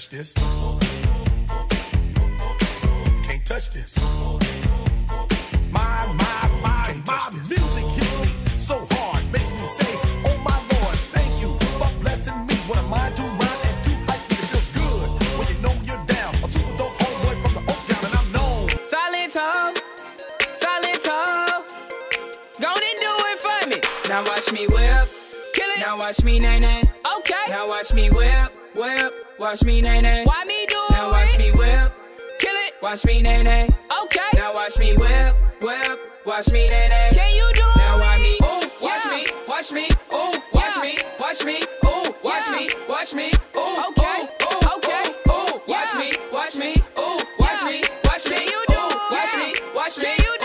touch this. Can't touch this. My, my, my, my music hits me so hard, makes me say, Oh my Lord, thank you for blessing me. What a mind to rhyme and to hype, it feels good when you know you're down. A super dope homeboy from the Oak Town, and I'm known. Solid tall, solid tall. Go and do it for me. Now watch me whip, kill it. Now watch me nae nae. Okay. Now watch me whip, whip. Watch me, nae, nae. Why me do now it? Now watch me whip. Kill it. Watch me, nae, nae. Okay. Now watch me whip, whip. Watch me, nae, nae. Can you do now it? Now watch me. Ooh, watch yeah. me, watch me. Ooh, watch yeah. me, watch me. Ooh, watch yeah. me, watch me. Ooh, okay. Ooh. Ooh, ooh. Watch me, watch me. Ooh, watch yeah. me, watch me. You do ooh, it? Watch me, watch me. You do